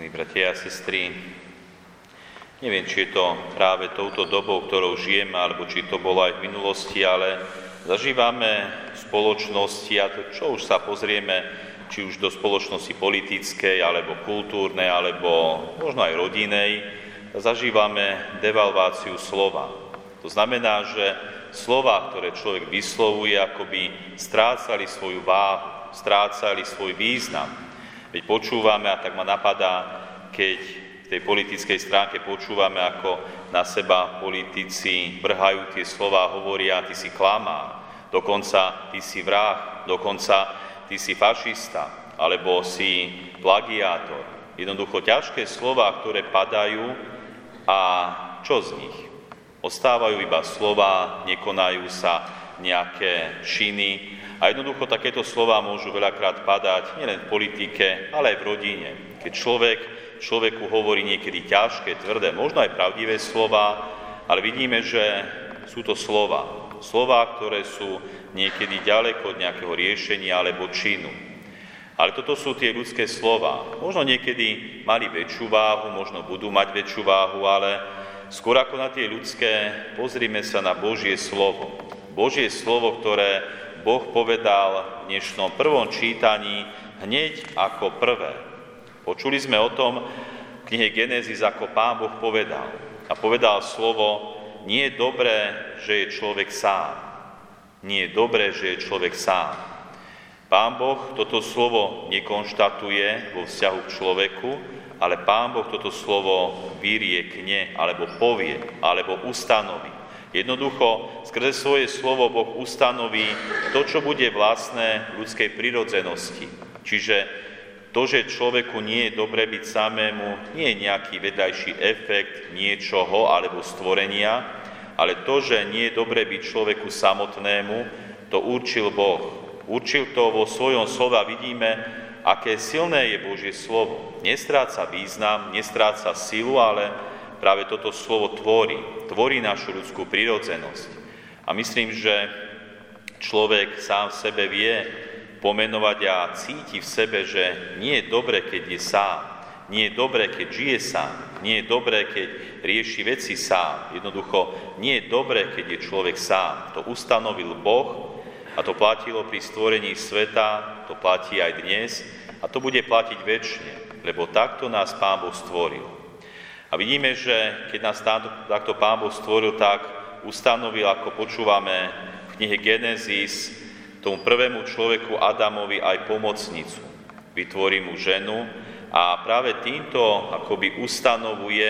milí bratia a sestry. Neviem, či je to práve touto dobou, ktorou žijeme, alebo či to bolo aj v minulosti, ale zažívame v spoločnosti, a to čo už sa pozrieme, či už do spoločnosti politickej, alebo kultúrnej, alebo možno aj rodinej, zažívame devalváciu slova. To znamená, že slova, ktoré človek vyslovuje, akoby strácali svoju váhu, strácali svoj význam. Veď počúvame, a tak ma napadá, keď v tej politickej stránke počúvame, ako na seba politici vrhajú tie slova, hovoria, ty si klamár, dokonca ty si vrah, dokonca ty si fašista, alebo si plagiátor. Jednoducho ťažké slova, ktoré padajú a čo z nich? Ostávajú iba slova, nekonajú sa nejaké činy, a jednoducho takéto slova môžu veľakrát padať nielen v politike, ale aj v rodine. Keď človek človeku hovorí niekedy ťažké, tvrdé, možno aj pravdivé slova, ale vidíme, že sú to slova. Slova, ktoré sú niekedy ďaleko od nejakého riešenia alebo činu. Ale toto sú tie ľudské slova. Možno niekedy mali väčšiu váhu, možno budú mať väčšiu váhu, ale skôr ako na tie ľudské, pozrime sa na Božie slovo. Božie slovo, ktoré Boh povedal v dnešnom prvom čítaní hneď ako prvé. Počuli sme o tom v knihe Genesis, ako Pán Boh povedal. A povedal slovo, nie je dobré, že je človek sám. Nie je dobré, že je človek sám. Pán Boh toto slovo nekonštatuje vo vzťahu k človeku, ale Pán Boh toto slovo vyriekne, alebo povie, alebo ustanoví. Jednoducho, skrze svoje slovo Boh ustanoví to, čo bude vlastné ľudskej prirodzenosti. Čiže to, že človeku nie je dobre byť samému, nie je nejaký vedľajší efekt niečoho alebo stvorenia, ale to, že nie je dobre byť človeku samotnému, to určil Boh. Určil to vo svojom slove a vidíme, aké silné je Božie slovo. Nestráca význam, nestráca silu, ale práve toto slovo tvorí. Tvorí našu ľudskú prírodzenosť. A myslím, že človek sám v sebe vie pomenovať a cíti v sebe, že nie je dobre, keď je sám. Nie je dobré, keď žije sám. Nie je dobré, keď rieši veci sám. Jednoducho, nie je dobré, keď je človek sám. To ustanovil Boh a to platilo pri stvorení sveta, to platí aj dnes a to bude platiť väčšine, lebo takto nás Pán Boh stvoril. A vidíme, že keď nás takto Pán Boh stvoril, tak ustanovil, ako počúvame v knihe Genesis, tomu prvému človeku Adamovi aj pomocnicu. Vytvorí mu ženu a práve týmto akoby ustanovuje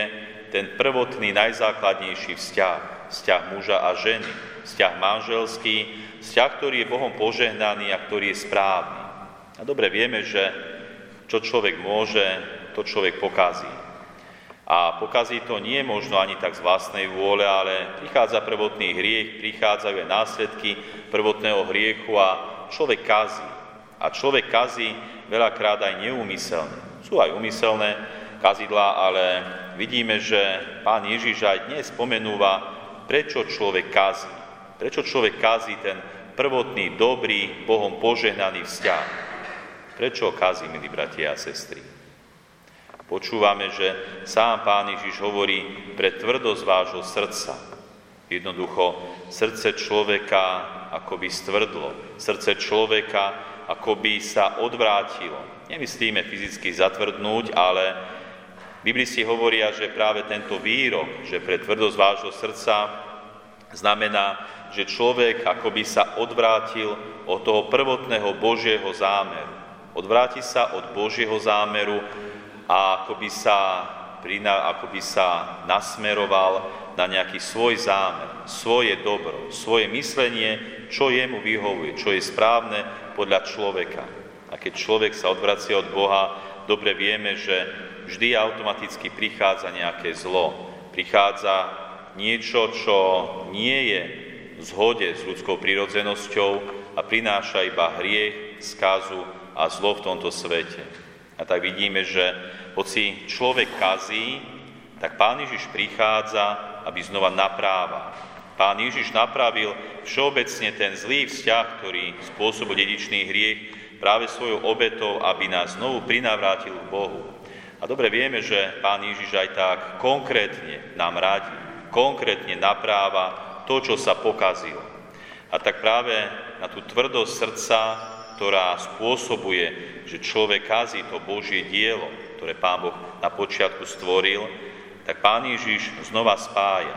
ten prvotný, najzákladnejší vzťah. Vzťah muža a ženy. Vzťah manželský, vzťah, ktorý je Bohom požehnaný a ktorý je správny. A dobre vieme, že čo človek môže, to človek pokazí. A pokazí to nie možno ani tak z vlastnej vôle, ale prichádza prvotný hriech, prichádzajú aj následky prvotného hriechu a človek kazí. A človek kazí veľakrát aj neumyselne. Sú aj umyselné kazidlá, ale vidíme, že pán Ježiš aj dnes spomenúva, prečo človek kazí. Prečo človek kazí ten prvotný, dobrý, Bohom požehnaný vzťah. Prečo kazí, milí bratia a sestry? Počúvame, že sám Pán Ježiš hovorí pre tvrdosť vášho srdca. Jednoducho, srdce človeka akoby stvrdlo, srdce človeka akoby sa odvrátilo. Nemyslíme fyzicky zatvrdnúť, ale Biblisti hovoria, že práve tento výrok, že pre tvrdosť vášho srdca znamená, že človek akoby sa odvrátil od toho prvotného Božieho zámeru. Odvráti sa od Božieho zámeru a ako by sa, ako by sa nasmeroval na nejaký svoj zámer, svoje dobro, svoje myslenie, čo jemu vyhovuje, čo je správne podľa človeka. A keď človek sa odvracia od Boha, dobre vieme, že vždy automaticky prichádza nejaké zlo. Prichádza niečo, čo nie je v zhode s ľudskou prírodzenosťou a prináša iba hriech, skazu a zlo v tomto svete. A tak vidíme, že hoci človek kazí, tak Pán Ježiš prichádza, aby znova naprával. Pán Ježiš napravil všeobecne ten zlý vzťah, ktorý spôsobil dedičný hriech práve svojou obetou, aby nás znovu prinavrátil k Bohu. A dobre vieme, že Pán Ježiš aj tak konkrétne nám radí, konkrétne napráva to, čo sa pokazilo. A tak práve na tú tvrdosť srdca, ktorá spôsobuje, že človek kazí to Božie dielo, ktoré Pán Boh na počiatku stvoril, tak Pán Ježiš znova spája.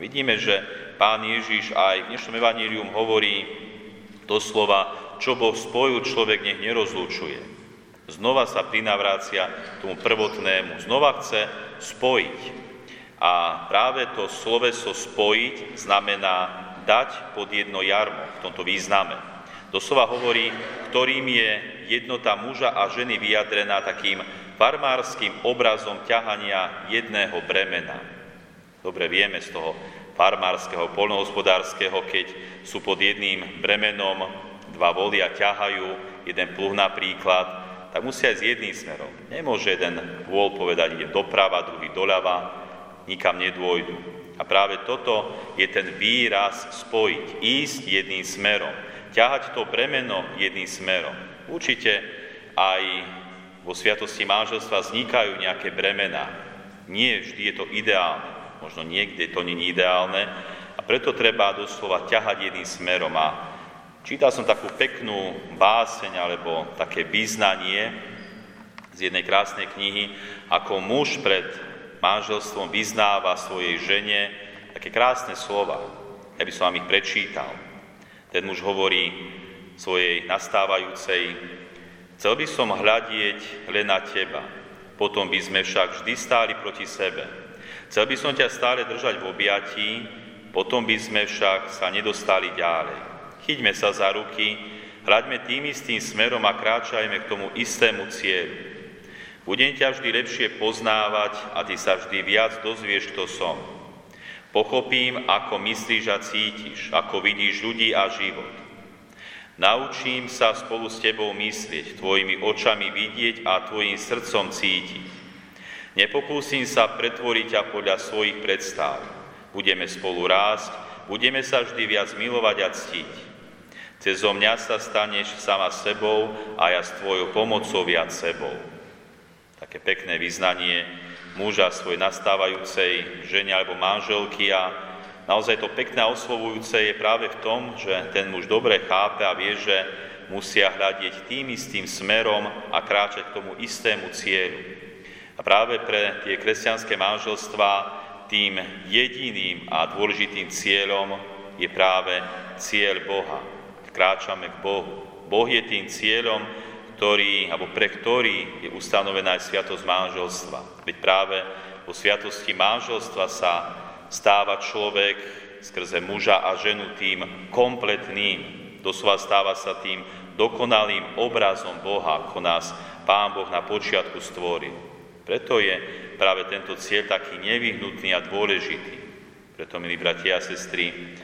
Vidíme, že Pán Ježiš aj v dnešnom evanílium hovorí doslova, čo Boh spojil, človek nech nerozlučuje. Znova sa prinavrácia tomu prvotnému. Znova chce spojiť. A práve to sloveso spojiť znamená dať pod jedno jarmo v tomto význame. Doslova hovorí, ktorým je jednota muža a ženy vyjadrená takým farmárským obrazom ťahania jedného bremena. Dobre vieme z toho farmárskeho, polnohospodárskeho, keď sú pod jedným bremenom, dva volia ťahajú, jeden pluh napríklad, tak musia ísť jedným smerom. Nemôže jeden vôľ povedať, ide doprava, druhý doľava, nikam nedôjdu. A práve toto je ten výraz spojiť, ísť jedným smerom, ťahať to bremeno jedným smerom. Určite aj vo sviatosti manželstva vznikajú nejaké bremená. Nie vždy je to ideálne, možno niekde to je ideálne a preto treba doslova ťahať jedným smerom a Čítal som takú peknú báseň alebo také význanie z jednej krásnej knihy, ako muž pred manželstvom vyznáva svojej žene také krásne slova. Ja by som vám ich prečítal. Ten muž hovorí svojej nastávajúcej, chcel by som hľadieť len na teba, potom by sme však vždy stáli proti sebe. Chcel by som ťa stále držať v objatí, potom by sme však sa nedostali ďalej. Chyťme sa za ruky, hľaďme tým istým smerom a kráčajme k tomu istému cieľu. Budem ťa vždy lepšie poznávať a ty sa vždy viac dozvieš, kto som. Pochopím, ako myslíš a cítiš, ako vidíš ľudí a život. Naučím sa spolu s tebou myslieť, tvojimi očami vidieť a tvojim srdcom cítiť. Nepokúsim sa pretvoriť ťa podľa svojich predstav. Budeme spolu rásť, budeme sa vždy viac milovať a ctiť. Cezo mňa sa staneš sama sebou a ja s tvojou pomocou viac sebou. Také pekné vyznanie muža svojej nastávajúcej žene alebo manželky a naozaj to pekné a oslovujúce je práve v tom, že ten muž dobre chápe a vie, že musia hľadiť tým istým smerom a kráčať k tomu istému cieľu. A práve pre tie kresťanské manželstvá tým jediným a dôležitým cieľom je práve cieľ Boha kráčame k Bohu. Boh je tým cieľom, ktorý, alebo pre ktorý je ustanovená aj sviatosť manželstva. Veď práve po sviatosti manželstva sa stáva človek skrze muža a ženu tým kompletným. Doslova stáva sa tým dokonalým obrazom Boha, ako nás Pán Boh na počiatku stvoril. Preto je práve tento cieľ taký nevyhnutný a dôležitý. Preto, milí bratia a sestry,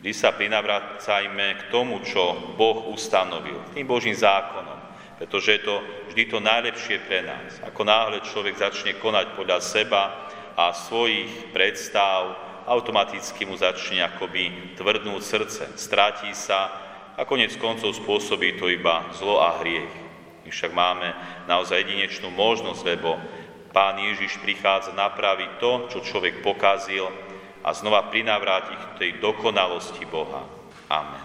Vždy sa prinavracajme k tomu, čo Boh ustanovil, tým Božím zákonom, pretože je to vždy to najlepšie pre nás. Ako náhle človek začne konať podľa seba a svojich predstav, automaticky mu začne akoby tvrdnúť srdce, stratí sa a konec koncov spôsobí to iba zlo a hriech. My však máme naozaj jedinečnú možnosť, lebo Pán Ježiš prichádza napraviť to, čo človek pokazil a znova prinavrátiť k tej dokonalosti Boha. Amen.